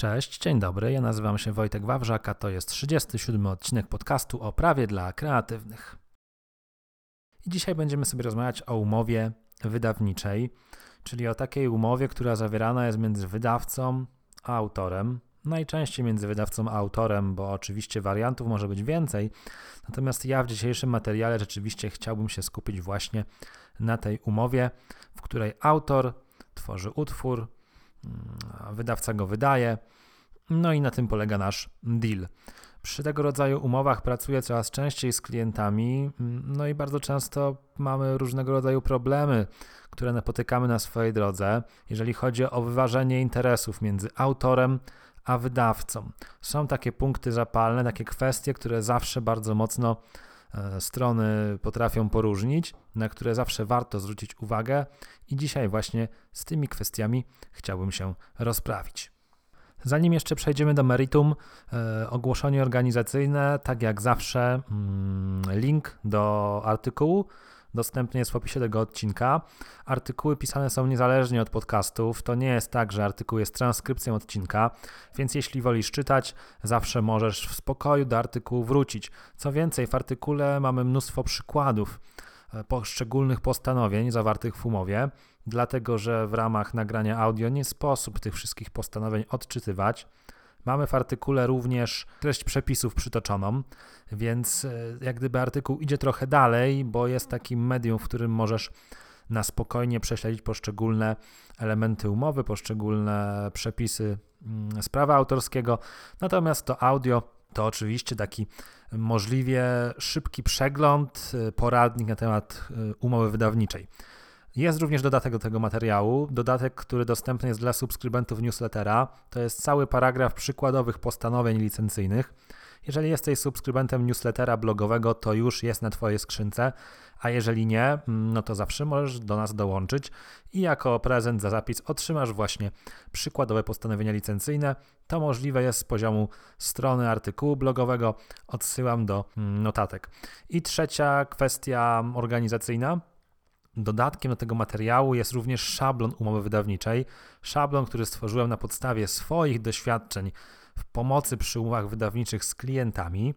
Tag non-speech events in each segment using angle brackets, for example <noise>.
Cześć, dzień dobry. Ja nazywam się Wojtek Wawrzak, a to jest 37 odcinek podcastu o prawie dla kreatywnych. I dzisiaj będziemy sobie rozmawiać o umowie wydawniczej, czyli o takiej umowie, która zawierana jest między wydawcą a autorem. Najczęściej między wydawcą a autorem, bo oczywiście wariantów może być więcej. Natomiast ja w dzisiejszym materiale rzeczywiście chciałbym się skupić właśnie na tej umowie, w której autor tworzy utwór, wydawca go wydaje, no i na tym polega nasz deal. Przy tego rodzaju umowach pracuję coraz częściej z klientami, mm, no i bardzo często mamy różnego rodzaju problemy, które napotykamy na swojej drodze, jeżeli chodzi o wyważenie interesów między autorem a wydawcą. Są takie punkty zapalne, takie kwestie, które zawsze bardzo mocno strony potrafią poróżnić, na które zawsze warto zwrócić uwagę, i dzisiaj właśnie z tymi kwestiami chciałbym się rozprawić. Zanim jeszcze przejdziemy do meritum, e, ogłoszenie organizacyjne, tak jak zawsze, mm, link do artykułu dostępny jest w opisie tego odcinka. Artykuły pisane są niezależnie od podcastów. To nie jest tak, że artykuł jest transkrypcją odcinka, więc jeśli wolisz czytać, zawsze możesz w spokoju do artykułu wrócić. Co więcej, w artykule mamy mnóstwo przykładów e, poszczególnych postanowień zawartych w umowie, dlatego że w ramach nagrania audio nie sposób tych wszystkich postanowień odczytywać. Mamy w artykule również treść przepisów przytoczoną, więc e, jak gdyby artykuł idzie trochę dalej, bo jest takim medium, w którym możesz na spokojnie prześledzić poszczególne elementy umowy, poszczególne przepisy mm, prawa autorskiego. Natomiast to audio to oczywiście taki możliwie szybki przegląd, e, poradnik na temat e, umowy wydawniczej. Jest również dodatek do tego materiału, dodatek, który dostępny jest dla subskrybentów newslettera. To jest cały paragraf przykładowych postanowień licencyjnych. Jeżeli jesteś subskrybentem newslettera blogowego, to już jest na Twojej skrzynce, a jeżeli nie, mm, no to zawsze możesz do nas dołączyć i jako prezent za zapis otrzymasz właśnie przykładowe postanowienia licencyjne. To możliwe jest z poziomu strony artykułu blogowego. Odsyłam do mm, notatek. I trzecia kwestia organizacyjna Dodatkiem do tego materiału jest również szablon umowy wydawniczej. Szablon, który stworzyłem na podstawie swoich doświadczeń w pomocy przy umowach wydawniczych z klientami.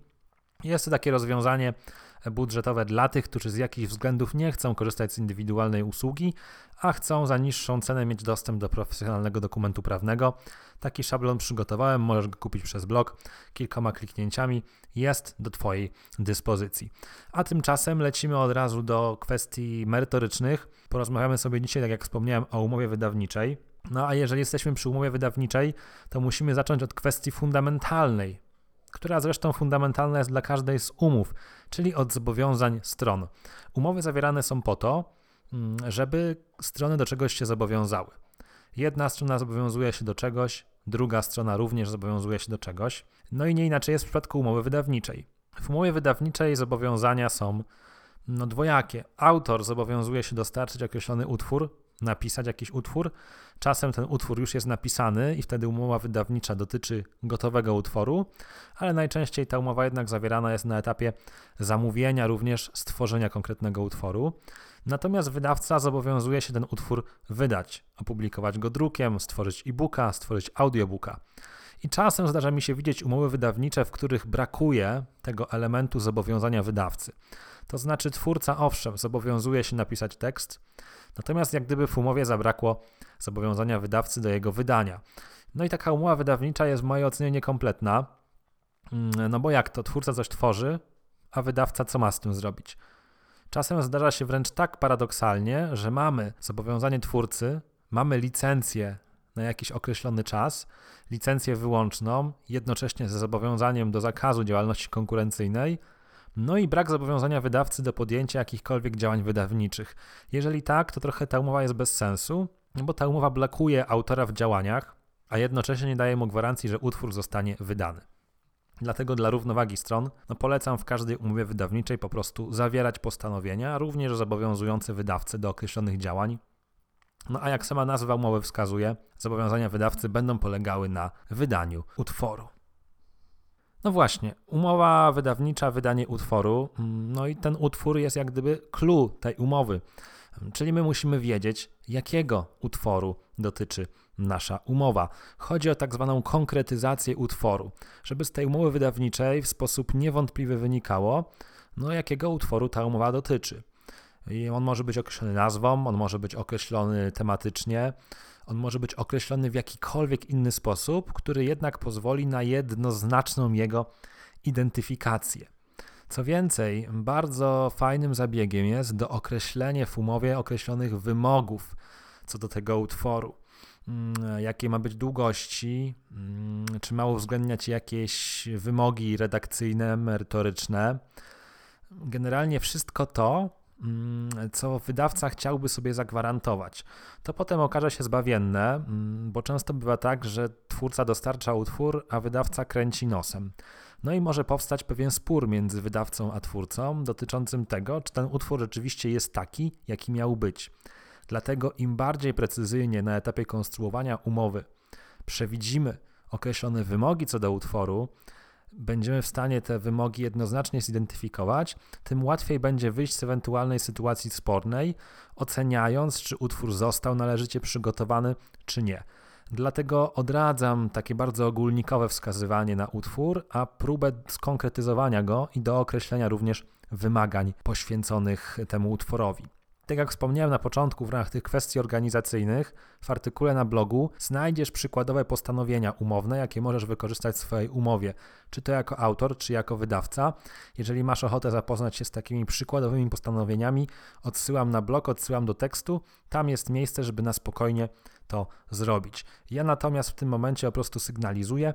Jest to takie rozwiązanie budżetowe dla tych, którzy z jakichś względów nie chcą korzystać z indywidualnej usługi, a chcą za niższą cenę mieć dostęp do profesjonalnego dokumentu prawnego. Taki szablon przygotowałem, możesz go kupić przez blog kilkoma kliknięciami, jest do Twojej dyspozycji. A tymczasem lecimy od razu do kwestii merytorycznych. Porozmawiamy sobie dzisiaj, tak jak wspomniałem, o umowie wydawniczej. No a jeżeli jesteśmy przy umowie wydawniczej, to musimy zacząć od kwestii fundamentalnej, która zresztą fundamentalna jest dla każdej z umów, czyli od zobowiązań stron. Umowy zawierane są po to, mm, żeby strony do czegoś się zobowiązały. Jedna strona zobowiązuje się do czegoś, druga strona również zobowiązuje się do czegoś. No i nie inaczej jest w przypadku umowy wydawniczej. W umowie wydawniczej zobowiązania są no, dwojakie. Autor zobowiązuje się dostarczyć określony utwór, napisać jakiś utwór. Czasem ten utwór już jest napisany i wtedy umowa wydawnicza dotyczy gotowego utworu, ale najczęściej ta umowa jednak zawierana jest na etapie zamówienia również stworzenia konkretnego utworu. Natomiast wydawca zobowiązuje się ten utwór wydać, opublikować go drukiem, stworzyć e-booka, stworzyć audiobooka. I czasem zdarza mi się widzieć umowy wydawnicze, w których brakuje tego elementu zobowiązania wydawcy. To znaczy, twórca owszem, zobowiązuje się napisać tekst, natomiast jak gdyby w umowie zabrakło zobowiązania wydawcy do jego wydania. No i taka umowa wydawnicza jest w mojej ocenie niekompletna, mm, no bo jak to twórca coś tworzy, a wydawca co ma z tym zrobić? Czasem zdarza się wręcz tak paradoksalnie, że mamy zobowiązanie twórcy, mamy licencję na jakiś określony czas, licencję wyłączną, jednocześnie ze zobowiązaniem do zakazu działalności konkurencyjnej, no i brak zobowiązania wydawcy do podjęcia jakichkolwiek działań wydawniczych. Jeżeli tak, to trochę ta umowa jest bez sensu, bo ta umowa blokuje autora w działaniach, a jednocześnie nie daje mu gwarancji, że utwór zostanie wydany. Dlatego dla równowagi stron no polecam w każdej umowie wydawniczej po prostu zawierać postanowienia, również zobowiązujące wydawcę do określonych działań. No a jak sama nazwa umowy wskazuje, zobowiązania wydawcy będą polegały na wydaniu utworu. No właśnie, umowa wydawnicza, wydanie utworu, mm, no i ten utwór jest jak gdyby clue tej umowy. Czyli my musimy wiedzieć, jakiego utworu dotyczy nasza umowa. Chodzi o tak zwaną konkretyzację utworu, żeby z tej umowy wydawniczej w sposób niewątpliwy wynikało, no jakiego utworu ta umowa dotyczy. I on może być określony nazwą, on może być określony tematycznie, on może być określony w jakikolwiek inny sposób, który jednak pozwoli na jednoznaczną jego identyfikację. Co więcej, bardzo fajnym zabiegiem jest dookreślenie w umowie określonych wymogów co do tego utworu. Mm, jakie ma być długości, mm, czy ma uwzględniać jakieś wymogi redakcyjne, merytoryczne. Generalnie wszystko to, co wydawca chciałby sobie zagwarantować. To potem okaże się zbawienne, bo często bywa tak, że twórca dostarcza utwór, a wydawca kręci nosem. No i może powstać pewien spór między wydawcą a twórcą dotyczącym tego, czy ten utwór rzeczywiście jest taki, jaki miał być. Dlatego im bardziej precyzyjnie na etapie konstruowania umowy przewidzimy określone wymogi co do utworu, będziemy w stanie te wymogi jednoznacznie zidentyfikować, tym łatwiej będzie wyjść z ewentualnej sytuacji spornej, oceniając, czy utwór został należycie przygotowany, czy nie. Dlatego odradzam takie bardzo ogólnikowe wskazywanie na utwór, a próbę skonkretyzowania go i do określenia również wymagań poświęconych temu utworowi. Tak jak wspomniałem na początku, w ramach tych kwestii organizacyjnych, w artykule na blogu znajdziesz przykładowe postanowienia umowne, jakie możesz wykorzystać w swojej umowie, czy to jako autor, czy jako wydawca. Jeżeli masz ochotę zapoznać się z takimi przykładowymi postanowieniami, odsyłam na blog, odsyłam do tekstu. Tam jest miejsce, żeby na spokojnie to zrobić. Ja natomiast w tym momencie po prostu sygnalizuję,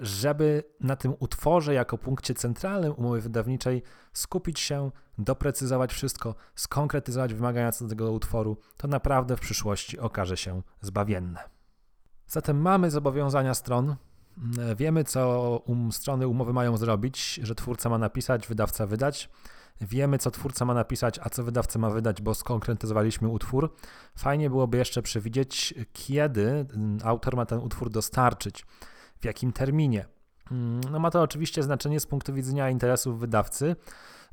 żeby na tym utworze jako punkcie centralnym umowy wydawniczej skupić się, doprecyzować wszystko, skonkretyzować wymagania co do tego utworu, to naprawdę w przyszłości okaże się zbawienne. Zatem mamy zobowiązania stron, wiemy co um, strony umowy mają zrobić, że twórca ma napisać, wydawca wydać. Wiemy, co twórca ma napisać, a co wydawca ma wydać, bo skonkretyzowaliśmy utwór. Fajnie byłoby jeszcze przewidzieć, kiedy mm, autor ma ten utwór dostarczyć, w jakim terminie. Mm, no ma to oczywiście znaczenie z punktu widzenia interesów wydawcy,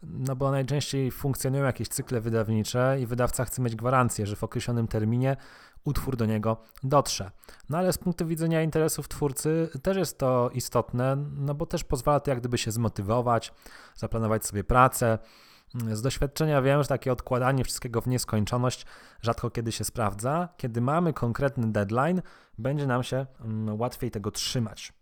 no bo najczęściej funkcjonują jakieś cykle wydawnicze i wydawca chce mieć gwarancję, że w określonym terminie utwór do niego dotrze. No ale z punktu widzenia interesów twórcy też jest to istotne, no bo też pozwala to jak gdyby się zmotywować, zaplanować sobie pracę. Z doświadczenia wiem, że takie odkładanie wszystkiego w nieskończoność rzadko kiedy się sprawdza. Kiedy mamy konkretny deadline, będzie nam się mm, łatwiej tego trzymać.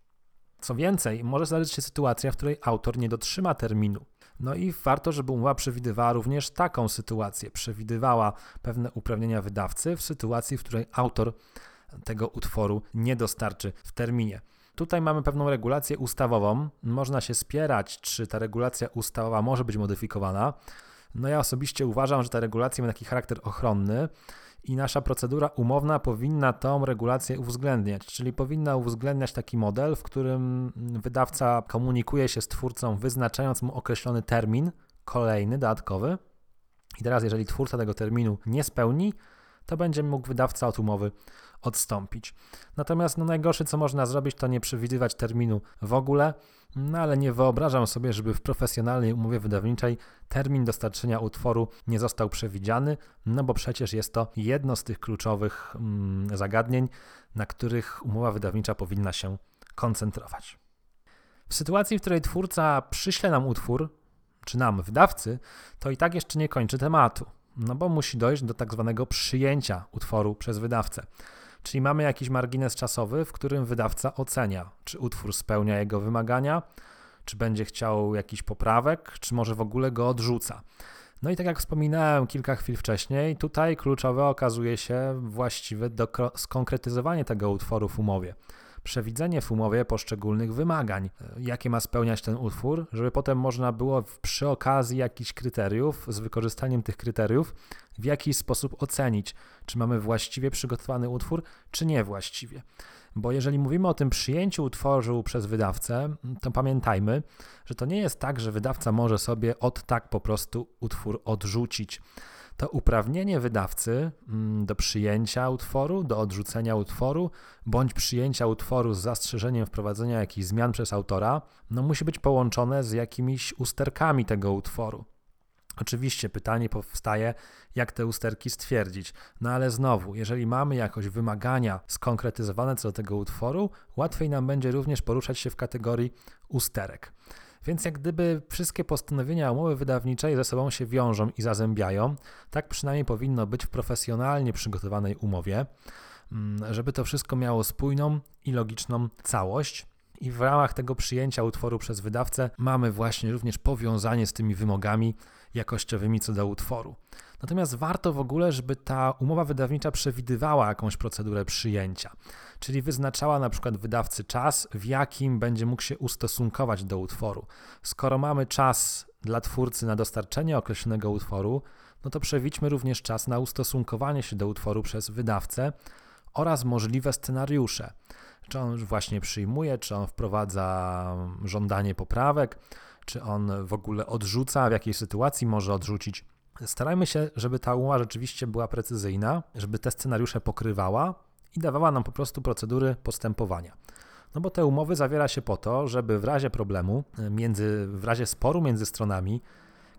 Co więcej, może zdarzyć się sytuacja, w której autor nie dotrzyma terminu. No i warto, żeby umowa przewidywała również taką sytuację, przewidywała pewne uprawnienia wydawcy w sytuacji, w której autor tego utworu nie dostarczy w terminie. Tutaj mamy pewną regulację ustawową. Można się spierać, czy ta regulacja ustawowa może być modyfikowana. No ja osobiście uważam, że ta regulacja ma taki charakter ochronny i nasza procedura umowna powinna tą regulację uwzględniać, czyli powinna uwzględniać taki model, w którym wydawca komunikuje się z twórcą, wyznaczając mu określony termin, kolejny, dodatkowy. I teraz, jeżeli twórca tego terminu nie spełni, to będzie mógł wydawca od umowy odstąpić. Natomiast no, najgorsze, co można zrobić, to nie przewidywać terminu w ogóle, no ale nie wyobrażam sobie, żeby w profesjonalnej umowie wydawniczej termin dostarczenia utworu nie został przewidziany, no bo przecież jest to jedno z tych kluczowych mm, zagadnień, na których umowa wydawnicza powinna się koncentrować. W sytuacji, w której twórca przyśle nam utwór, czy nam, wydawcy, to i tak jeszcze nie kończy tematu, no bo musi dojść do tak zwanego przyjęcia utworu przez wydawcę. Czyli mamy jakiś margines czasowy, w którym wydawca ocenia, czy utwór spełnia jego wymagania, czy będzie chciał jakiś poprawek, czy może w ogóle go odrzuca. No i tak jak wspominałem kilka chwil wcześniej, tutaj kluczowe okazuje się właściwe skonkretyzowanie tego utworu w umowie przewidzenie w umowie poszczególnych wymagań, jakie ma spełniać ten utwór, żeby potem można było przy okazji jakichś kryteriów, z wykorzystaniem tych kryteriów, w jakiś sposób ocenić, czy mamy właściwie przygotowany utwór, czy niewłaściwie. Bo jeżeli mówimy o tym przyjęciu utworu przez wydawcę, to pamiętajmy, że to nie jest tak, że wydawca może sobie od tak po prostu utwór odrzucić to uprawnienie wydawcy mm, do przyjęcia utworu, do odrzucenia utworu, bądź przyjęcia utworu z zastrzeżeniem wprowadzenia jakichś zmian przez autora, no musi być połączone z jakimiś usterkami tego utworu. Oczywiście pytanie powstaje, jak te usterki stwierdzić. No ale znowu, jeżeli mamy jakoś wymagania skonkretyzowane co do tego utworu, łatwiej nam będzie również poruszać się w kategorii usterek. Więc jak gdyby wszystkie postanowienia umowy wydawniczej ze sobą się wiążą i zazębiają, tak przynajmniej powinno być w profesjonalnie przygotowanej umowie, mm, żeby to wszystko miało spójną i logiczną całość. I w ramach tego przyjęcia utworu przez wydawcę mamy właśnie również powiązanie z tymi wymogami jakościowymi co do utworu. Natomiast warto w ogóle, żeby ta umowa wydawnicza przewidywała jakąś procedurę przyjęcia, czyli wyznaczała na przykład wydawcy czas, w jakim będzie mógł się ustosunkować do utworu. Skoro mamy czas dla twórcy na dostarczenie określonego utworu, no to przewidźmy również czas na ustosunkowanie się do utworu przez wydawcę oraz możliwe scenariusze. Czy on właśnie przyjmuje, czy on wprowadza żądanie poprawek, czy on w ogóle odrzuca, w jakiej sytuacji może odrzucić. Starajmy się, żeby ta umowa rzeczywiście była precyzyjna, żeby te scenariusze pokrywała i dawała nam po prostu procedury postępowania. No bo te umowy zawiera się po to, żeby w razie problemu, między, w razie sporu między stronami,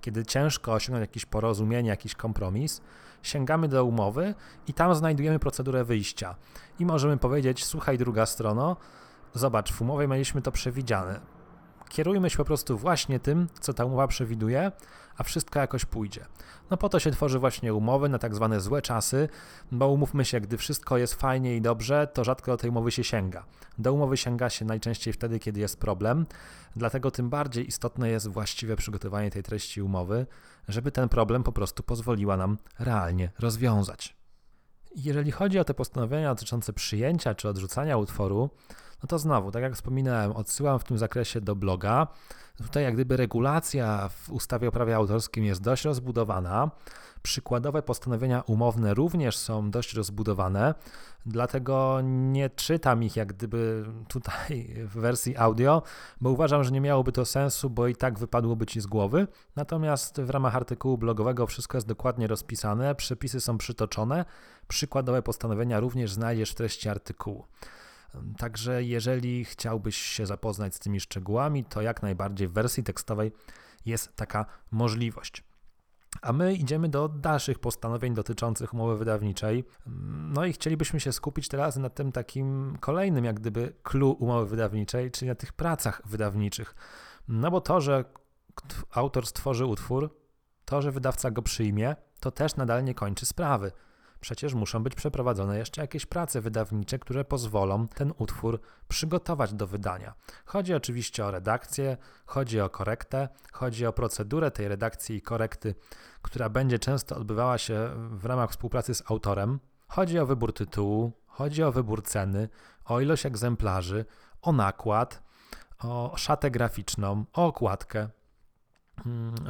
kiedy ciężko osiągnąć jakieś porozumienie, jakiś kompromis, sięgamy do umowy i tam znajdujemy procedurę wyjścia. I możemy powiedzieć: Słuchaj, druga strono, zobacz, w umowie mieliśmy to przewidziane kierujmy się po prostu właśnie tym, co ta umowa przewiduje, a wszystko jakoś pójdzie. No po to się tworzy właśnie umowy na tak zwane złe czasy, bo umówmy się, gdy wszystko jest fajnie i dobrze, to rzadko do tej umowy się sięga. Do umowy sięga się najczęściej wtedy, kiedy jest problem, dlatego tym bardziej istotne jest właściwe przygotowanie tej treści umowy, żeby ten problem po prostu pozwoliła nam realnie rozwiązać. Jeżeli chodzi o te postanowienia dotyczące przyjęcia czy odrzucania utworu, no to znowu, tak jak wspominałem, odsyłam w tym zakresie do bloga. Tutaj jak gdyby regulacja w ustawie o prawie autorskim jest dość rozbudowana. Przykładowe postanowienia umowne również są dość rozbudowane, dlatego nie czytam ich jak gdyby tutaj w wersji audio, bo uważam, że nie miałoby to sensu, bo i tak wypadłoby ci z głowy. Natomiast w ramach artykułu blogowego wszystko jest dokładnie rozpisane, przepisy są przytoczone, przykładowe postanowienia również znajdziesz w treści artykułu. Także jeżeli chciałbyś się zapoznać z tymi szczegółami, to jak najbardziej w wersji tekstowej jest taka możliwość. A my idziemy do dalszych postanowień dotyczących umowy wydawniczej. No i chcielibyśmy się skupić teraz na tym takim kolejnym, jak gdyby, clue umowy wydawniczej, czyli na tych pracach wydawniczych. No bo to, że autor stworzy utwór, to, że wydawca go przyjmie, to też nadal nie kończy sprawy. Przecież muszą być przeprowadzone jeszcze jakieś prace wydawnicze, które pozwolą ten utwór przygotować do wydania. Chodzi oczywiście o redakcję, chodzi o korektę, chodzi o procedurę tej redakcji i korekty, która będzie często odbywała się w ramach współpracy z autorem. Chodzi o wybór tytułu, chodzi o wybór ceny, o ilość egzemplarzy, o nakład, o szatę graficzną, o okładkę,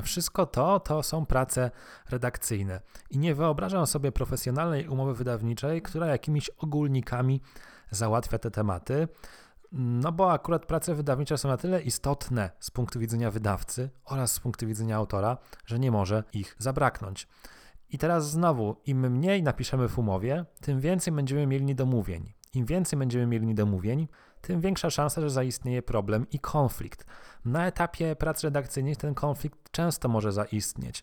wszystko to to są prace redakcyjne i nie wyobrażam sobie profesjonalnej umowy wydawniczej, która jakimiś ogólnikami załatwia te tematy. No bo akurat prace wydawnicze są na tyle istotne z punktu widzenia wydawcy oraz z punktu widzenia autora, że nie może ich zabraknąć. I teraz znowu, im mniej napiszemy w umowie, tym więcej będziemy mieli niedomówień. Im więcej będziemy mieli niedomówień, tym większa szansa, że zaistnieje problem i konflikt. Na etapie prac redakcyjnych ten konflikt często może zaistnieć.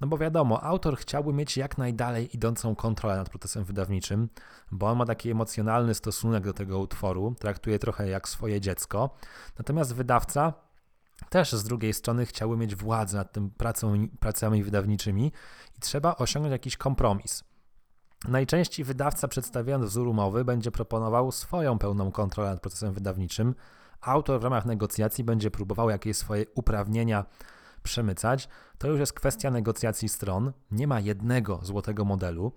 No bo wiadomo, autor chciałby mieć jak najdalej idącą kontrolę nad procesem wydawniczym, bo on ma taki emocjonalny stosunek do tego utworu, traktuje trochę jak swoje dziecko. Natomiast wydawca też z drugiej strony chciałby mieć władzę nad tym pracą, pracami wydawniczymi i trzeba osiągnąć jakiś kompromis. Najczęściej wydawca przedstawiając wzór umowy będzie proponował swoją pełną kontrolę nad procesem wydawniczym. Autor w ramach negocjacji będzie próbował jakieś swoje uprawnienia przemycać. To już jest kwestia negocjacji stron. Nie ma jednego złotego modelu.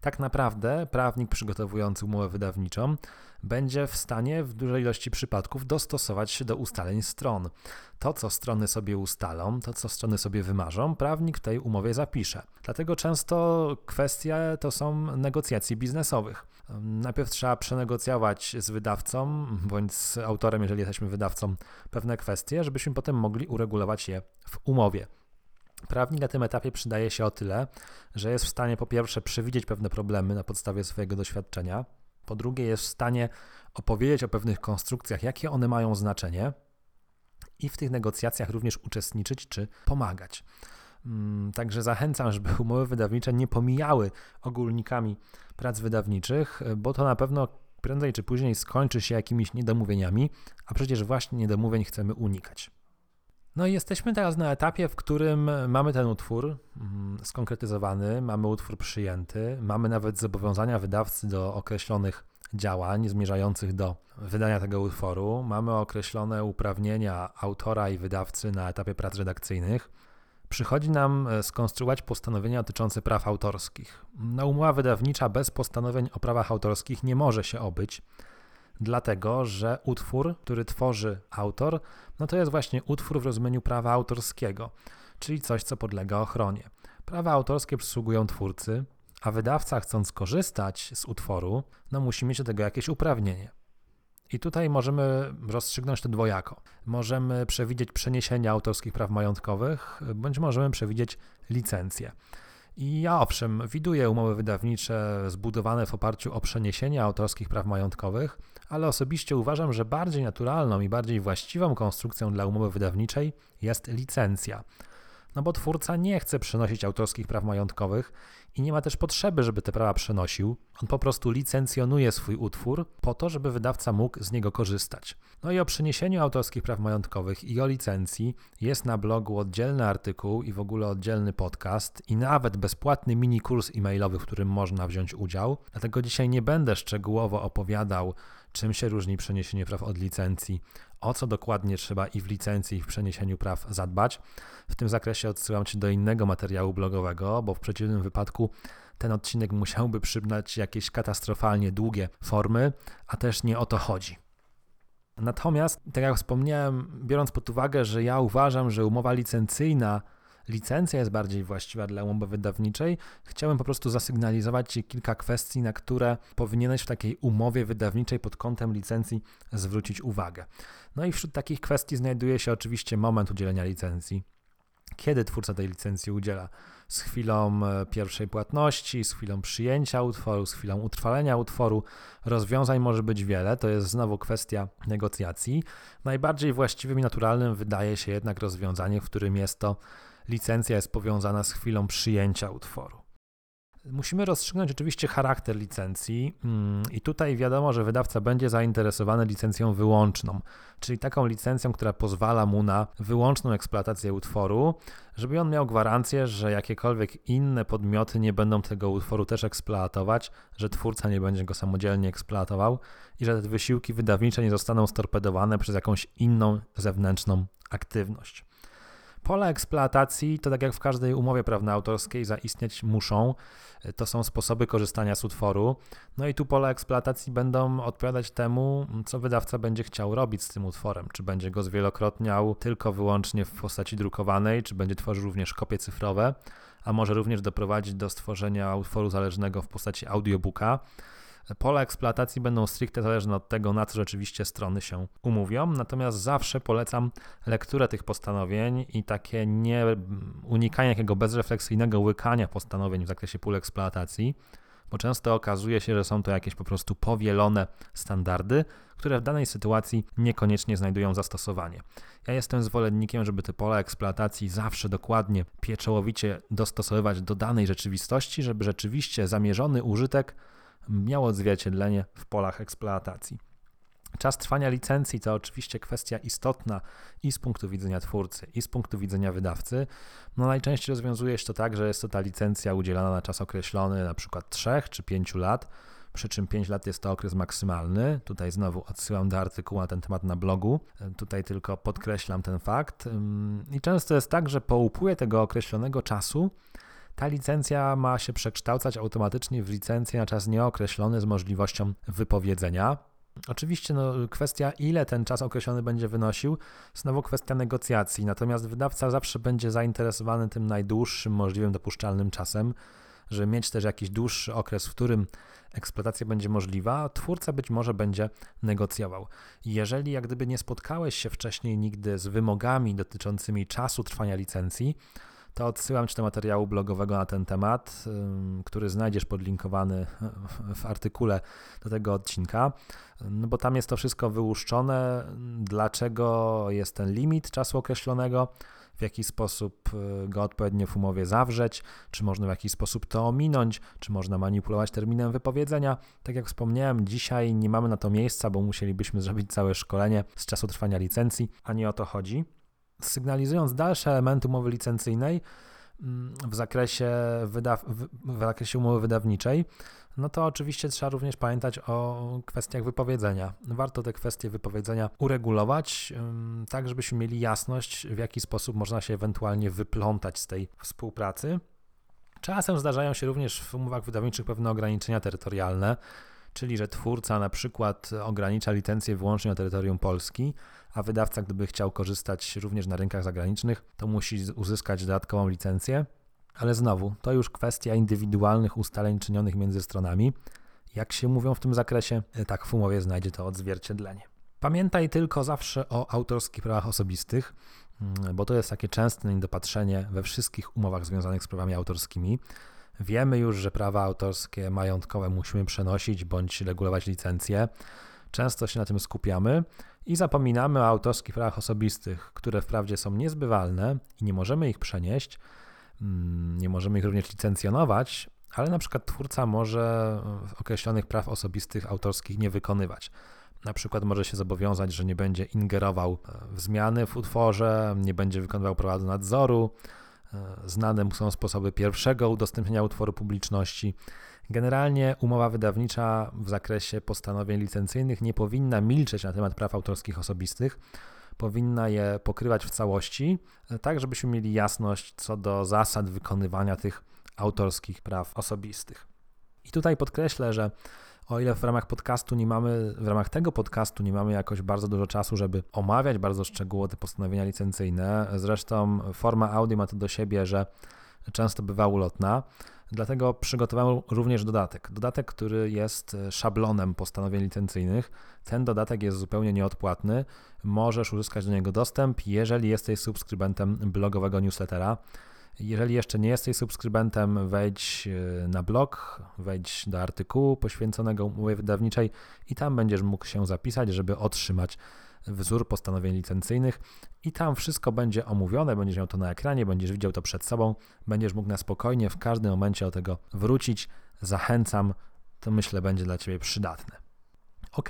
Tak naprawdę prawnik przygotowujący umowę wydawniczą będzie w stanie w dużej ilości przypadków dostosować się do ustaleń stron. To, co strony sobie ustalą, to, co strony sobie wymarzą, prawnik w tej umowie zapisze. Dlatego często kwestie to są negocjacji biznesowych. Najpierw trzeba przenegocjować z wydawcą bądź z autorem, jeżeli jesteśmy wydawcą, pewne kwestie, żebyśmy potem mogli uregulować je w umowie. Prawnik na tym etapie przydaje się o tyle, że jest w stanie po pierwsze przewidzieć pewne problemy na podstawie swojego doświadczenia, po drugie jest w stanie opowiedzieć o pewnych konstrukcjach, jakie one mają znaczenie i w tych negocjacjach również uczestniczyć czy pomagać. Mm, także zachęcam, żeby <laughs> umowy wydawnicze nie pomijały ogólnikami prac wydawniczych, bo to na pewno prędzej czy później skończy się jakimiś niedomówieniami, a przecież właśnie niedomówień chcemy unikać. No i jesteśmy teraz na etapie, w którym mamy ten utwór mm, skonkretyzowany, mamy utwór przyjęty, mamy nawet zobowiązania wydawcy do określonych działań zmierzających do wydania tego utworu, mamy określone uprawnienia autora i wydawcy na etapie prac redakcyjnych. Przychodzi nam e, skonstruować postanowienia dotyczące praw autorskich. No, umowa wydawnicza bez postanowień o prawach autorskich nie może się obyć dlatego że utwór, który tworzy autor, no to jest właśnie utwór w rozumieniu prawa autorskiego, czyli coś, co podlega ochronie. Prawa autorskie przysługują twórcy, a wydawca, chcąc korzystać z utworu, no musi mieć do tego jakieś uprawnienie. I tutaj możemy rozstrzygnąć to dwojako. Możemy przewidzieć przeniesienie autorskich praw majątkowych, bądź możemy przewidzieć licencję. I ja owszem, widuję umowy wydawnicze zbudowane w oparciu o przeniesienie autorskich praw majątkowych, ale osobiście uważam, że bardziej naturalną i bardziej właściwą konstrukcją dla umowy wydawniczej jest licencja. No bo twórca nie chce przenosić autorskich praw majątkowych i nie ma też potrzeby, żeby te prawa przenosił. On po prostu licencjonuje swój utwór po to, żeby wydawca mógł z niego korzystać. No i o przeniesieniu autorskich praw majątkowych i o licencji jest na blogu oddzielny artykuł i w ogóle oddzielny podcast i nawet bezpłatny mini kurs e-mailowy, w którym można wziąć udział. Dlatego dzisiaj nie będę szczegółowo opowiadał, czym się różni przeniesienie praw od licencji, o co dokładnie trzeba i w licencji, i w przeniesieniu praw zadbać. W tym zakresie odsyłam Cię do innego materiału blogowego, bo w przeciwnym wypadku ten odcinek musiałby przybrać jakieś katastrofalnie długie formy, a też nie o to chodzi. Natomiast, tak jak wspomniałem, biorąc pod uwagę, że ja uważam, że umowa licencyjna licencja jest bardziej właściwa dla umowy wydawniczej, chciałem po prostu zasygnalizować Ci kilka kwestii, na które powinieneś w takiej umowie wydawniczej pod kątem licencji zwrócić uwagę. No i wśród takich kwestii znajduje się oczywiście moment udzielenia licencji. Kiedy twórca tej licencji udziela? Z chwilą e, pierwszej płatności, z chwilą przyjęcia utworu, z chwilą utrwalenia utworu. Rozwiązań może być wiele, to jest znowu kwestia negocjacji. Najbardziej właściwym i naturalnym wydaje się jednak rozwiązanie, w którym jest to licencja jest powiązana z chwilą przyjęcia utworu. Musimy rozstrzygnąć oczywiście charakter licencji, mm, i tutaj wiadomo, że wydawca będzie zainteresowany licencją wyłączną, czyli taką licencją, która pozwala mu na wyłączną eksploatację utworu, żeby on miał gwarancję, że jakiekolwiek inne podmioty nie będą tego utworu też eksploatować, że twórca nie będzie go samodzielnie eksploatował i że te wysiłki wydawnicze nie zostaną storpedowane przez jakąś inną zewnętrzną aktywność. Pola eksploatacji to tak jak w każdej umowie prawno-autorskiej zaistnieć muszą. To są sposoby korzystania z utworu. No i tu pola eksploatacji będą odpowiadać temu, co wydawca będzie chciał robić z tym utworem. Czy będzie go zwielokrotniał tylko wyłącznie w postaci drukowanej, czy będzie tworzył również kopie cyfrowe, a może również doprowadzić do stworzenia utworu zależnego w postaci audiobooka. Pola eksploatacji będą stricte zależne od tego, na co rzeczywiście strony się umówią, natomiast zawsze polecam lekturę tych postanowień i takie nie unikanie takiego bezrefleksyjnego łykania postanowień w zakresie pól eksploatacji, bo często okazuje się, że są to jakieś po prostu powielone standardy, które w danej sytuacji niekoniecznie znajdują zastosowanie. Ja jestem zwolennikiem, żeby te pola eksploatacji zawsze dokładnie, pieczołowicie dostosowywać do danej rzeczywistości, żeby rzeczywiście zamierzony użytek miało odzwierciedlenie w polach eksploatacji. Czas trwania licencji to oczywiście kwestia istotna i z punktu widzenia twórcy, i z punktu widzenia wydawcy. No najczęściej rozwiązuje się to tak, że jest to ta licencja udzielana na czas określony, na przykład 3 czy 5 lat, przy czym 5 lat jest to okres maksymalny. Tutaj znowu odsyłam do artykułu na ten temat na blogu. Tutaj tylko podkreślam ten fakt. I często jest tak, że po upływie tego określonego czasu ta licencja ma się przekształcać automatycznie w licencję na czas nieokreślony z możliwością wypowiedzenia. Oczywiście no, kwestia, ile ten czas określony będzie wynosił, znowu kwestia negocjacji, natomiast wydawca zawsze będzie zainteresowany tym najdłuższym możliwym dopuszczalnym czasem, żeby mieć też jakiś dłuższy okres, w którym eksploatacja będzie możliwa, twórca być może będzie negocjował. Jeżeli jak gdyby nie spotkałeś się wcześniej nigdy z wymogami dotyczącymi czasu trwania licencji, to odsyłam Ci do materiału blogowego na ten temat, który znajdziesz podlinkowany w artykule do tego odcinka, no bo tam jest to wszystko wyłuszczone, dlaczego jest ten limit czasu określonego? W jaki sposób y, go odpowiednio w umowie zawrzeć, czy można w jakiś sposób to ominąć, czy można manipulować terminem wypowiedzenia. Tak jak wspomniałem, dzisiaj nie mamy na to miejsca, bo musielibyśmy zrobić całe szkolenie z czasu trwania licencji, a nie o to chodzi. Sygnalizując dalsze elementy umowy licencyjnej, mm, w zakresie, wydaw- w zakresie umowy wydawniczej, no to oczywiście trzeba również pamiętać o kwestiach wypowiedzenia. Warto te kwestie wypowiedzenia uregulować, tak żebyśmy mieli jasność, w jaki sposób można się ewentualnie wyplątać z tej współpracy. Czasem zdarzają się również w umowach wydawniczych pewne ograniczenia terytorialne, czyli że twórca na przykład ogranicza licencję wyłącznie na terytorium Polski, a wydawca, gdyby chciał korzystać również na rynkach zagranicznych, to musi uzyskać dodatkową licencję. Ale znowu, to już kwestia indywidualnych ustaleń czynionych między stronami. Jak się mówią w tym zakresie, tak w umowie znajdzie to odzwierciedlenie. Pamiętaj tylko zawsze o autorskich prawach osobistych, bo to jest takie częste niedopatrzenie we wszystkich umowach związanych z prawami autorskimi. Wiemy już, że prawa autorskie majątkowe musimy przenosić bądź regulować licencje. Często się na tym skupiamy i zapominamy o autorskich prawach osobistych, które wprawdzie są niezbywalne i nie możemy ich przenieść, mm, nie możemy ich również licencjonować, ale na przykład twórca może określonych praw osobistych autorskich nie wykonywać. Na przykład może się zobowiązać, że nie będzie ingerował w zmiany w utworze, nie będzie wykonywał prawa do nadzoru. Znane są sposoby pierwszego udostępnienia utworu publiczności. Generalnie umowa wydawnicza w zakresie postanowień licencyjnych nie powinna milczeć na temat praw autorskich osobistych, powinna je pokrywać w całości, tak żebyśmy mieli jasność co do zasad wykonywania tych autorskich praw osobistych. I tutaj podkreślę, że o ile w ramach podcastu nie mamy, w ramach tego podcastu nie mamy jakoś bardzo dużo czasu, żeby omawiać bardzo szczegółowo te postanowienia licencyjne, zresztą forma audio ma to do siebie, że często bywa ulotna, Dlatego przygotowałem również dodatek. Dodatek, który jest e, szablonem postanowień licencyjnych. Ten dodatek jest zupełnie nieodpłatny. Możesz uzyskać do niego dostęp, jeżeli jesteś subskrybentem blogowego newslettera. Jeżeli jeszcze nie jesteś subskrybentem, wejdź e, na blog, wejdź do artykułu poświęconego umowie wydawniczej i tam będziesz mógł się zapisać, żeby otrzymać wzór postanowień licencyjnych i tam wszystko będzie omówione, będziesz miał to na ekranie, będziesz widział to przed sobą, będziesz mógł na spokojnie w każdym momencie do tego wrócić. Zachęcam, to myślę będzie dla Ciebie przydatne. Ok,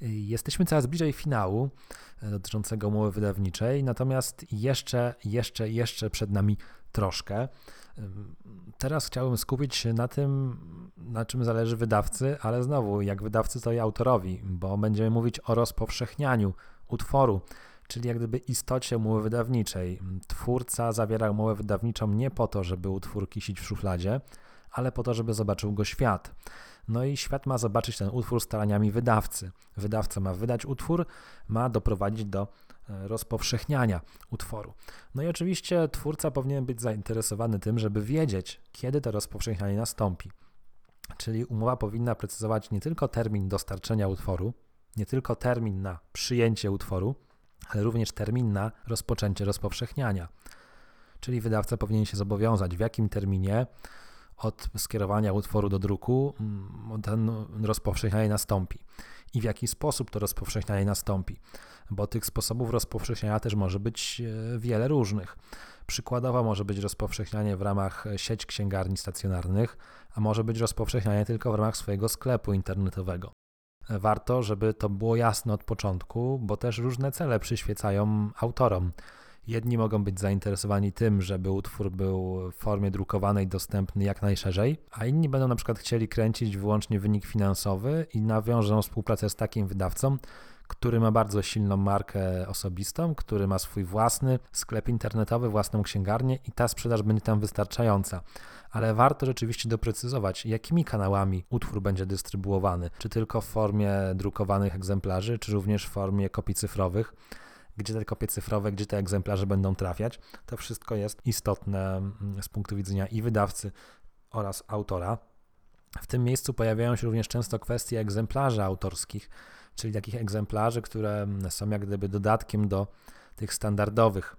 jesteśmy coraz bliżej finału e, dotyczącego umowy wydawniczej, natomiast jeszcze, jeszcze, jeszcze przed nami troszkę. Teraz chciałbym skupić się na tym, na czym zależy wydawcy, ale znowu, jak wydawcy, to i autorowi, bo będziemy mówić o rozpowszechnianiu utworu, czyli jak gdyby istocie umowy wydawniczej. Twórca zawiera umowę wydawniczą nie po to, żeby utwór kisić w szufladzie, ale po to, żeby zobaczył go świat. No i świat ma zobaczyć ten utwór staraniami wydawcy. Wydawca ma wydać utwór, ma doprowadzić do rozpowszechniania utworu. No i oczywiście twórca powinien być zainteresowany tym, żeby wiedzieć, kiedy to rozpowszechnianie nastąpi. Czyli umowa powinna precyzować nie tylko termin dostarczenia utworu, nie tylko termin na przyjęcie utworu, ale również termin na rozpoczęcie rozpowszechniania. Czyli wydawca powinien się zobowiązać, w jakim terminie od skierowania utworu do druku mm, ten rozpowszechnianie nastąpi i w jaki sposób to rozpowszechnianie nastąpi, bo tych sposobów rozpowszechniania też może być e, wiele różnych. Przykładowo może być rozpowszechnianie w ramach sieć księgarni stacjonarnych, a może być rozpowszechnianie tylko w ramach swojego sklepu internetowego. Warto, żeby to było jasne od początku, bo też różne cele przyświecają autorom. Jedni mogą być zainteresowani tym, żeby utwór był w formie drukowanej dostępny jak najszerzej, a inni będą na przykład chcieli kręcić wyłącznie wynik finansowy i nawiążą współpracę z takim wydawcą, który ma bardzo silną markę osobistą, który ma swój własny sklep internetowy, własną księgarnię i ta sprzedaż będzie tam wystarczająca. Ale warto rzeczywiście doprecyzować, jakimi kanałami utwór będzie dystrybuowany, czy tylko w formie drukowanych egzemplarzy, czy również w formie kopii cyfrowych gdzie te kopie cyfrowe, gdzie te egzemplarze będą trafiać. To wszystko jest istotne mm, z punktu widzenia i wydawcy oraz autora. W tym miejscu pojawiają się również często kwestie egzemplarzy autorskich, czyli takich egzemplarzy, które mm, są jak gdyby dodatkiem do tych standardowych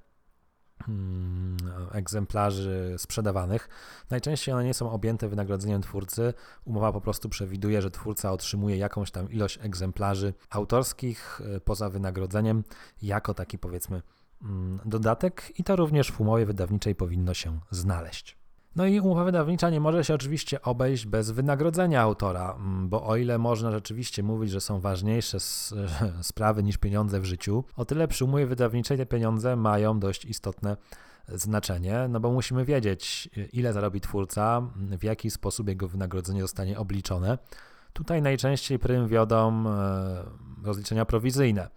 egzemplarzy sprzedawanych. Najczęściej one nie są objęte wynagrodzeniem twórcy. Umowa po prostu przewiduje, że twórca otrzymuje jakąś tam ilość egzemplarzy autorskich e, poza wynagrodzeniem, jako taki powiedzmy mm, dodatek i to również w umowie wydawniczej powinno się znaleźć. No i umowa wydawnicza nie może się oczywiście obejść bez wynagrodzenia autora, mm, bo o ile można rzeczywiście mówić, że są ważniejsze <laughs> sprawy niż pieniądze w życiu, o tyle przy umowie wydawniczej te pieniądze mają dość istotne znaczenie, no bo musimy wiedzieć, ile zarobi twórca, w jaki sposób jego wynagrodzenie zostanie obliczone. Tutaj najczęściej prym wiodą e, rozliczenia prowizyjne,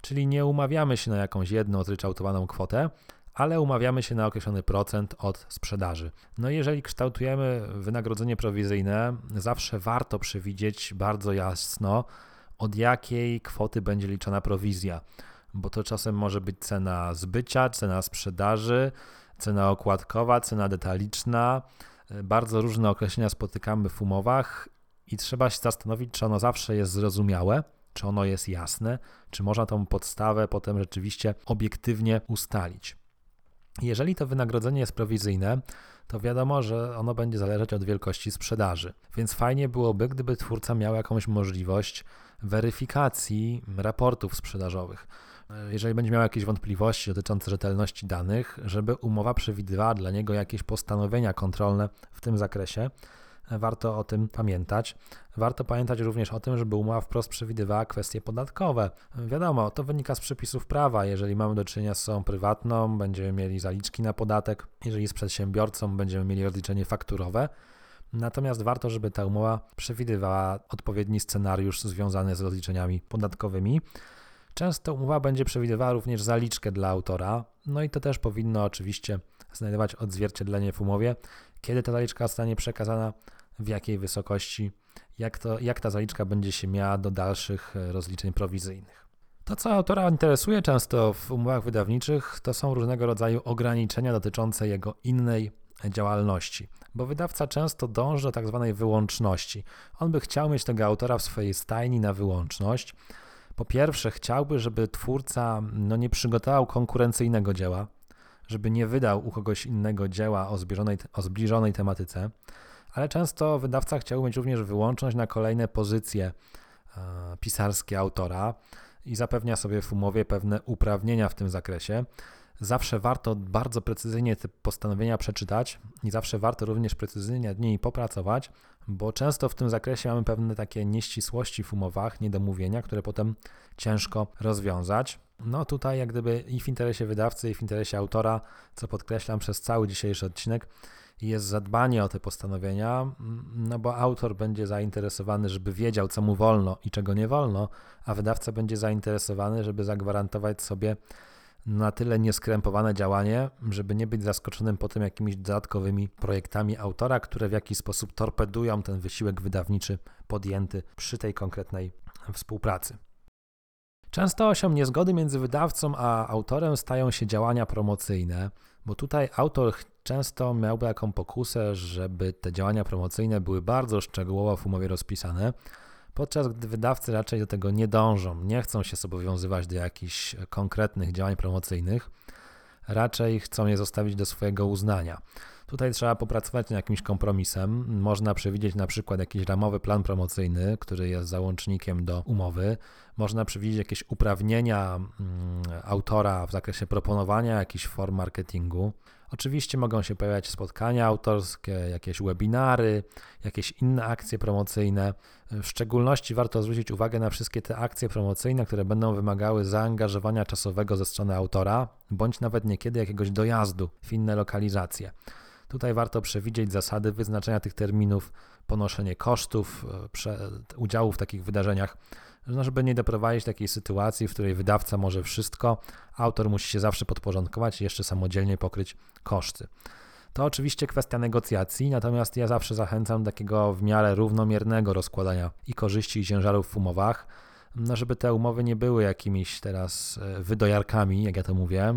czyli nie umawiamy się na jakąś jedną zryczałtowaną kwotę, ale umawiamy się na określony procent od sprzedaży. No jeżeli kształtujemy wynagrodzenie prowizyjne, zawsze warto przewidzieć bardzo jasno, od jakiej kwoty będzie liczona prowizja, bo to czasem może być cena zbycia, cena sprzedaży, cena okładkowa, cena detaliczna. Bardzo różne określenia spotykamy w umowach i trzeba się zastanowić, czy ono zawsze jest zrozumiałe, czy ono jest jasne, czy można tą podstawę potem rzeczywiście obiektywnie ustalić. Jeżeli to wynagrodzenie jest prowizyjne, to wiadomo, że ono będzie zależeć od wielkości sprzedaży. Więc fajnie byłoby, gdyby twórca miał jakąś możliwość weryfikacji raportów sprzedażowych. Jeżeli będzie miał jakieś wątpliwości dotyczące rzetelności danych, żeby umowa przewidywała dla niego jakieś postanowienia kontrolne w tym zakresie, warto o tym pamiętać. Warto pamiętać również o tym, żeby umowa wprost przewidywała kwestie podatkowe. Wiadomo, to wynika z przepisów prawa. Jeżeli mamy do czynienia z osobą prywatną, będziemy mieli zaliczki na podatek. Jeżeli z przedsiębiorcą, będziemy mieli rozliczenie fakturowe. Natomiast warto, żeby ta umowa przewidywała odpowiedni scenariusz związany z rozliczeniami podatkowymi. Często umowa będzie przewidywała również zaliczkę dla autora, no i to też powinno oczywiście znajdować odzwierciedlenie w umowie, kiedy ta zaliczka zostanie przekazana w jakiej wysokości, jak, to, jak ta zaliczka będzie się miała do dalszych e, rozliczeń prowizyjnych. To, co autora interesuje często w umowach wydawniczych, to są różnego rodzaju ograniczenia dotyczące jego innej działalności, bo wydawca często dąży do tak zwanej wyłączności. On by chciał mieć tego autora w swojej stajni na wyłączność. Po pierwsze, chciałby, żeby twórca no, nie przygotował konkurencyjnego dzieła, żeby nie wydał u kogoś innego dzieła o, o zbliżonej tematyce ale często wydawca chciał mieć również wyłączność na kolejne pozycje e, pisarskie autora i zapewnia sobie w umowie pewne uprawnienia w tym zakresie. Zawsze warto bardzo precyzyjnie te postanowienia przeczytać i zawsze warto również precyzyjnie nad nimi popracować, bo często w tym zakresie mamy pewne takie nieścisłości w umowach, niedomówienia, które potem ciężko rozwiązać. No tutaj jak gdyby i w interesie wydawcy, i w interesie autora, co podkreślam przez cały dzisiejszy odcinek, jest zadbanie o te postanowienia, no bo autor będzie zainteresowany, żeby wiedział, co mu wolno i czego nie wolno, a wydawca będzie zainteresowany, żeby zagwarantować sobie na tyle nieskrępowane działanie, żeby nie być zaskoczonym potem jakimiś dodatkowymi projektami autora, które w jakiś sposób torpedują ten wysiłek wydawniczy podjęty przy tej konkretnej współpracy. Często osią niezgody między wydawcą a autorem stają się działania promocyjne, bo tutaj autor często miałby jaką pokusę, żeby te działania promocyjne były bardzo szczegółowo w umowie rozpisane, podczas gdy wydawcy raczej do tego nie dążą, nie chcą się zobowiązywać do jakichś konkretnych działań promocyjnych, raczej chcą je zostawić do swojego uznania. Tutaj trzeba popracować nad jakimś kompromisem. Można przewidzieć na przykład jakiś ramowy plan promocyjny, który jest załącznikiem do umowy. Można przewidzieć jakieś uprawnienia mm, autora w zakresie proponowania jakichś form marketingu. Oczywiście mogą się pojawiać spotkania autorskie, jakieś webinary, jakieś inne akcje promocyjne. W szczególności warto zwrócić uwagę na wszystkie te akcje promocyjne, które będą wymagały zaangażowania czasowego ze strony autora, bądź nawet niekiedy jakiegoś dojazdu w inne lokalizacje. Tutaj warto przewidzieć zasady wyznaczenia tych terminów, ponoszenie kosztów e, udziału w takich wydarzeniach, no żeby nie doprowadzić do takiej sytuacji, w której wydawca może wszystko, autor musi się zawsze podporządkować i jeszcze samodzielnie pokryć koszty. To oczywiście kwestia negocjacji, natomiast ja zawsze zachęcam do takiego w miarę równomiernego rozkładania i korzyści i ciężarów w umowach no żeby te umowy nie były jakimiś teraz e, wydojarkami, jak ja to mówię,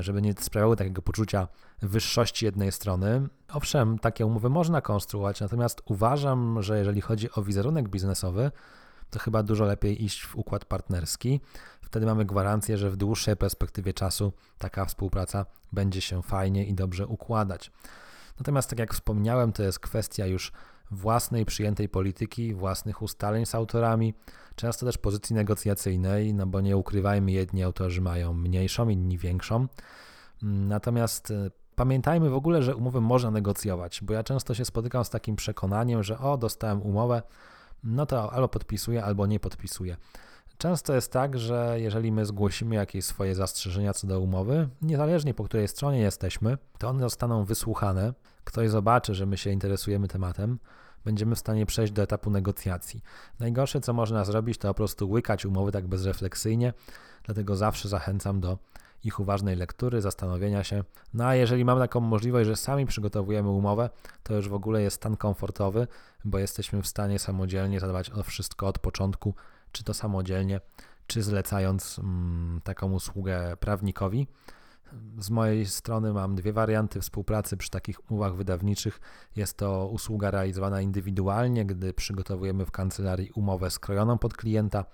żeby nie sprawiały takiego poczucia wyższości jednej strony. Owszem, takie umowy można konstruować, natomiast uważam, że jeżeli chodzi o wizerunek biznesowy, to chyba dużo lepiej iść w układ partnerski. Wtedy mamy gwarancję, że w dłuższej perspektywie czasu taka współpraca będzie się fajnie i dobrze układać. Natomiast, tak jak wspomniałem, to jest kwestia już własnej przyjętej polityki, własnych ustaleń z autorami, często też pozycji negocjacyjnej, no bo nie ukrywajmy, jedni autorzy mają mniejszą, inni większą. Natomiast e, pamiętajmy w ogóle, że umowy można negocjować, bo ja często się spotykam z takim przekonaniem, że o, dostałem umowę, no to albo podpisuję, albo nie podpisuję. Często jest tak, że jeżeli my zgłosimy jakieś swoje zastrzeżenia co do umowy, niezależnie po której stronie jesteśmy, to one zostaną wysłuchane. Ktoś zobaczy, że my się interesujemy tematem, będziemy w stanie przejść do etapu negocjacji. Najgorsze, co można zrobić, to po prostu łykać umowy tak bezrefleksyjnie, dlatego zawsze zachęcam do ich uważnej lektury, zastanowienia się. No a jeżeli mamy taką możliwość, że sami przygotowujemy umowę, to już w ogóle jest stan komfortowy, bo jesteśmy w stanie samodzielnie zadbać o wszystko od początku, czy to samodzielnie, czy zlecając mm, taką usługę prawnikowi. Z mojej strony mam dwie warianty współpracy przy takich umowach wydawniczych. Jest to usługa realizowana indywidualnie, gdy przygotowujemy w kancelarii umowę skrojoną pod klienta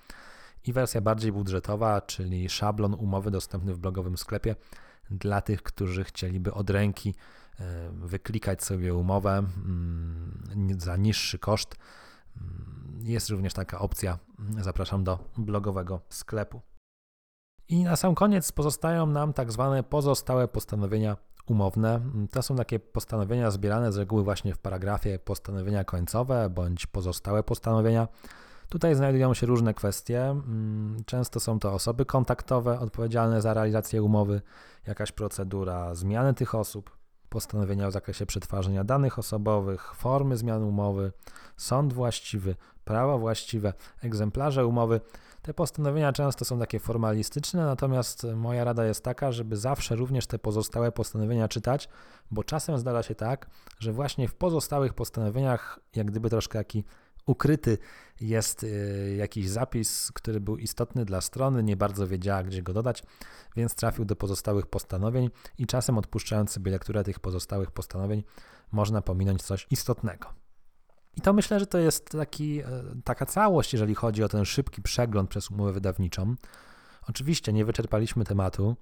i wersja bardziej budżetowa, czyli szablon umowy dostępny w blogowym sklepie dla tych, którzy chcieliby od ręki wyklikać sobie umowę mm, za niższy koszt. Jest również taka opcja. Zapraszam do blogowego sklepu. I na sam koniec pozostają nam tak zwane pozostałe postanowienia umowne. To są takie postanowienia zbierane z reguły właśnie w paragrafie postanowienia końcowe bądź pozostałe postanowienia. Tutaj znajdują się różne kwestie. Często są to osoby kontaktowe odpowiedzialne za realizację umowy, jakaś procedura zmiany tych osób, postanowienia w zakresie przetwarzania danych osobowych, formy zmian umowy, sąd właściwy, prawo właściwe, egzemplarze umowy. Te postanowienia często są takie formalistyczne, natomiast moja rada jest taka, żeby zawsze również te pozostałe postanowienia czytać, bo czasem zdarza się tak, że właśnie w pozostałych postanowieniach, jak gdyby troszkę taki ukryty jest y, jakiś zapis, który był istotny dla strony, nie bardzo wiedziała, gdzie go dodać, więc trafił do pozostałych postanowień i czasem odpuszczając sobie lekturę tych pozostałych postanowień, można pominąć coś istotnego. I to myślę, że to jest taki, e, taka całość, jeżeli chodzi o ten szybki przegląd przez umowę wydawniczą. Oczywiście nie wyczerpaliśmy tematu.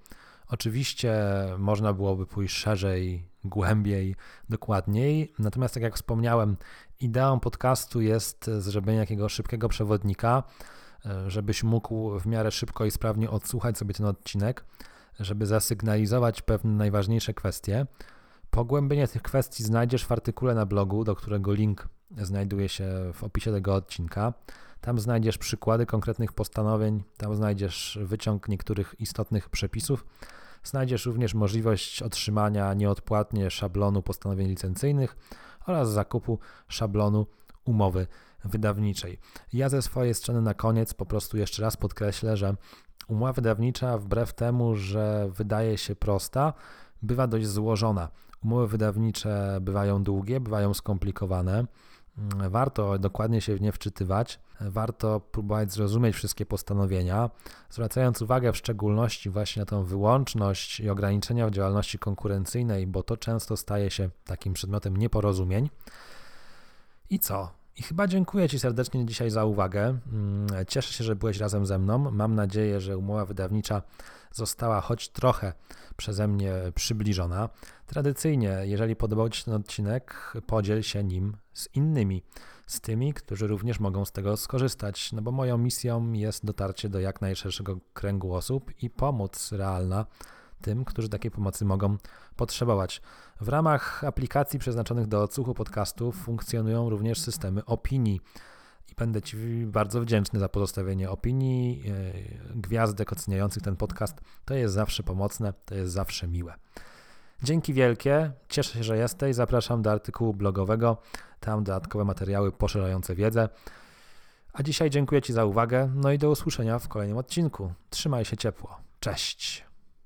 Oczywiście można byłoby pójść szerzej, głębiej, dokładniej. Natomiast, tak jak wspomniałem, ideą podcastu jest zrobienie jakiegoś szybkiego przewodnika, e, żebyś mógł w miarę szybko i sprawnie odsłuchać sobie ten odcinek, żeby zasygnalizować pewne najważniejsze kwestie. Pogłębienie tych kwestii znajdziesz w artykule na blogu, do którego link znajduje się w opisie tego odcinka. Tam znajdziesz przykłady konkretnych postanowień, tam znajdziesz wyciąg niektórych istotnych przepisów. Znajdziesz również możliwość otrzymania nieodpłatnie szablonu postanowień licencyjnych oraz zakupu szablonu umowy wydawniczej. Ja ze swojej strony na koniec po prostu jeszcze raz podkreślę, że umowa wydawnicza, wbrew temu, że wydaje się prosta, bywa dość złożona. Umowy wydawnicze bywają długie, bywają skomplikowane. Warto dokładnie się w nie wczytywać, warto próbować zrozumieć wszystkie postanowienia, zwracając uwagę w szczególności właśnie na tą wyłączność i ograniczenia w działalności konkurencyjnej, bo to często staje się takim przedmiotem nieporozumień. I co? I chyba dziękuję Ci serdecznie dzisiaj za uwagę. Mm, cieszę się, że byłeś razem ze mną. Mam nadzieję, że umowa wydawnicza została choć trochę przeze mnie przybliżona. Tradycyjnie, jeżeli podobał Ci się ten odcinek, podziel się nim z innymi, z tymi, którzy również mogą z tego skorzystać, no bo moją misją jest dotarcie do jak najszerszego kręgu osób i pomoc realna tym, którzy takiej pomocy mogą potrzebować. W ramach aplikacji przeznaczonych do odsłuchu podcastów funkcjonują również systemy opinii. I będę Ci bardzo wdzięczny za pozostawienie opinii, e, gwiazdek oceniających ten podcast. To jest zawsze pomocne, to jest zawsze miłe. Dzięki wielkie, cieszę się, że jesteś. Zapraszam do artykułu blogowego, tam dodatkowe materiały poszerzające wiedzę. A dzisiaj dziękuję Ci za uwagę, no i do usłyszenia w kolejnym odcinku. Trzymaj się ciepło. Cześć.